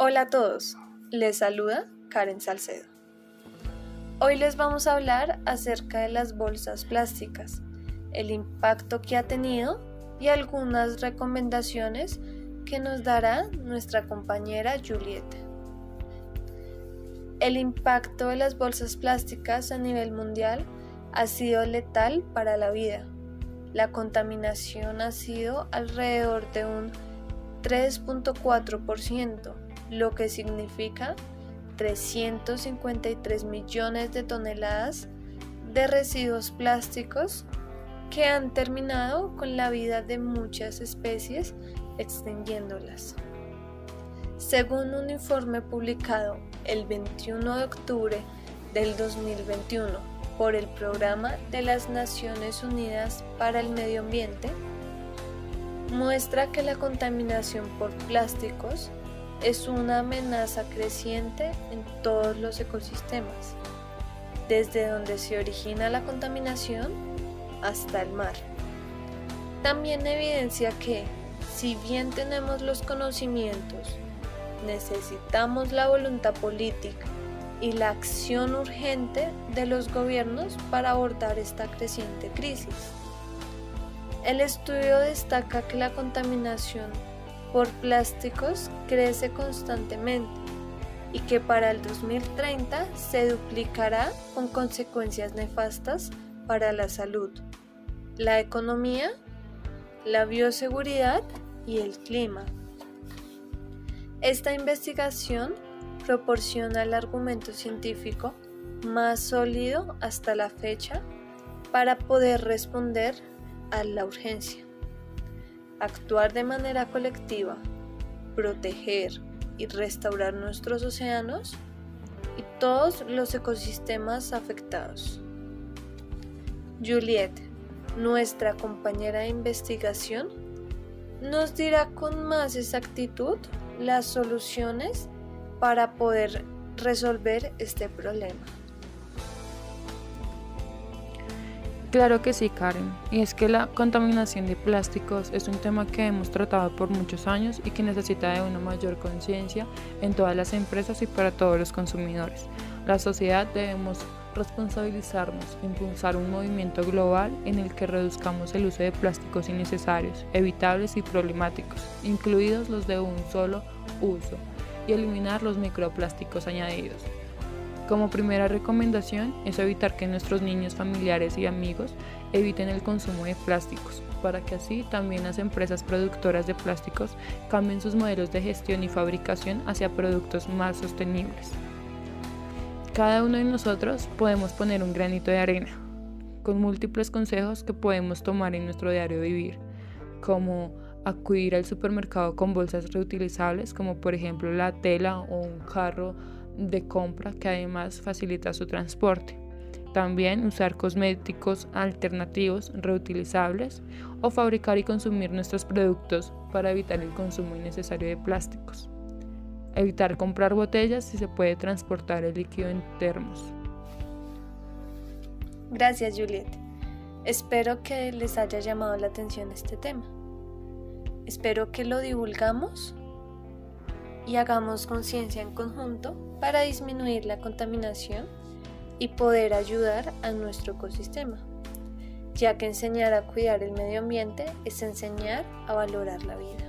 Hola a todos, les saluda Karen Salcedo. Hoy les vamos a hablar acerca de las bolsas plásticas, el impacto que ha tenido y algunas recomendaciones que nos dará nuestra compañera Julieta. El impacto de las bolsas plásticas a nivel mundial ha sido letal para la vida. La contaminación ha sido alrededor de un 3.4%, lo que significa 353 millones de toneladas de residuos plásticos que han terminado con la vida de muchas especies extinguiéndolas. Según un informe publicado el 21 de octubre del 2021 por el Programa de las Naciones Unidas para el Medio Ambiente, muestra que la contaminación por plásticos es una amenaza creciente en todos los ecosistemas, desde donde se origina la contaminación hasta el mar. También evidencia que, si bien tenemos los conocimientos, necesitamos la voluntad política y la acción urgente de los gobiernos para abordar esta creciente crisis. El estudio destaca que la contaminación por plásticos crece constantemente y que para el 2030 se duplicará con consecuencias nefastas para la salud, la economía, la bioseguridad y el clima. Esta investigación proporciona el argumento científico más sólido hasta la fecha para poder responder a la urgencia actuar de manera colectiva, proteger y restaurar nuestros océanos y todos los ecosistemas afectados. Juliet, nuestra compañera de investigación, nos dirá con más exactitud las soluciones para poder resolver este problema. Claro que sí, Karen. Y es que la contaminación de plásticos es un tema que hemos tratado por muchos años y que necesita de una mayor conciencia en todas las empresas y para todos los consumidores. La sociedad debemos responsabilizarnos, impulsar un movimiento global en el que reduzcamos el uso de plásticos innecesarios, evitables y problemáticos, incluidos los de un solo uso, y eliminar los microplásticos añadidos. Como primera recomendación es evitar que nuestros niños, familiares y amigos eviten el consumo de plásticos, para que así también las empresas productoras de plásticos cambien sus modelos de gestión y fabricación hacia productos más sostenibles. Cada uno de nosotros podemos poner un granito de arena, con múltiples consejos que podemos tomar en nuestro diario vivir, como acudir al supermercado con bolsas reutilizables, como por ejemplo la tela o un jarro de compra que además facilita su transporte. También usar cosméticos alternativos reutilizables o fabricar y consumir nuestros productos para evitar el consumo innecesario de plásticos. Evitar comprar botellas si se puede transportar el líquido en termos. Gracias Juliet. Espero que les haya llamado la atención este tema. Espero que lo divulgamos y hagamos conciencia en conjunto para disminuir la contaminación y poder ayudar a nuestro ecosistema, ya que enseñar a cuidar el medio ambiente es enseñar a valorar la vida.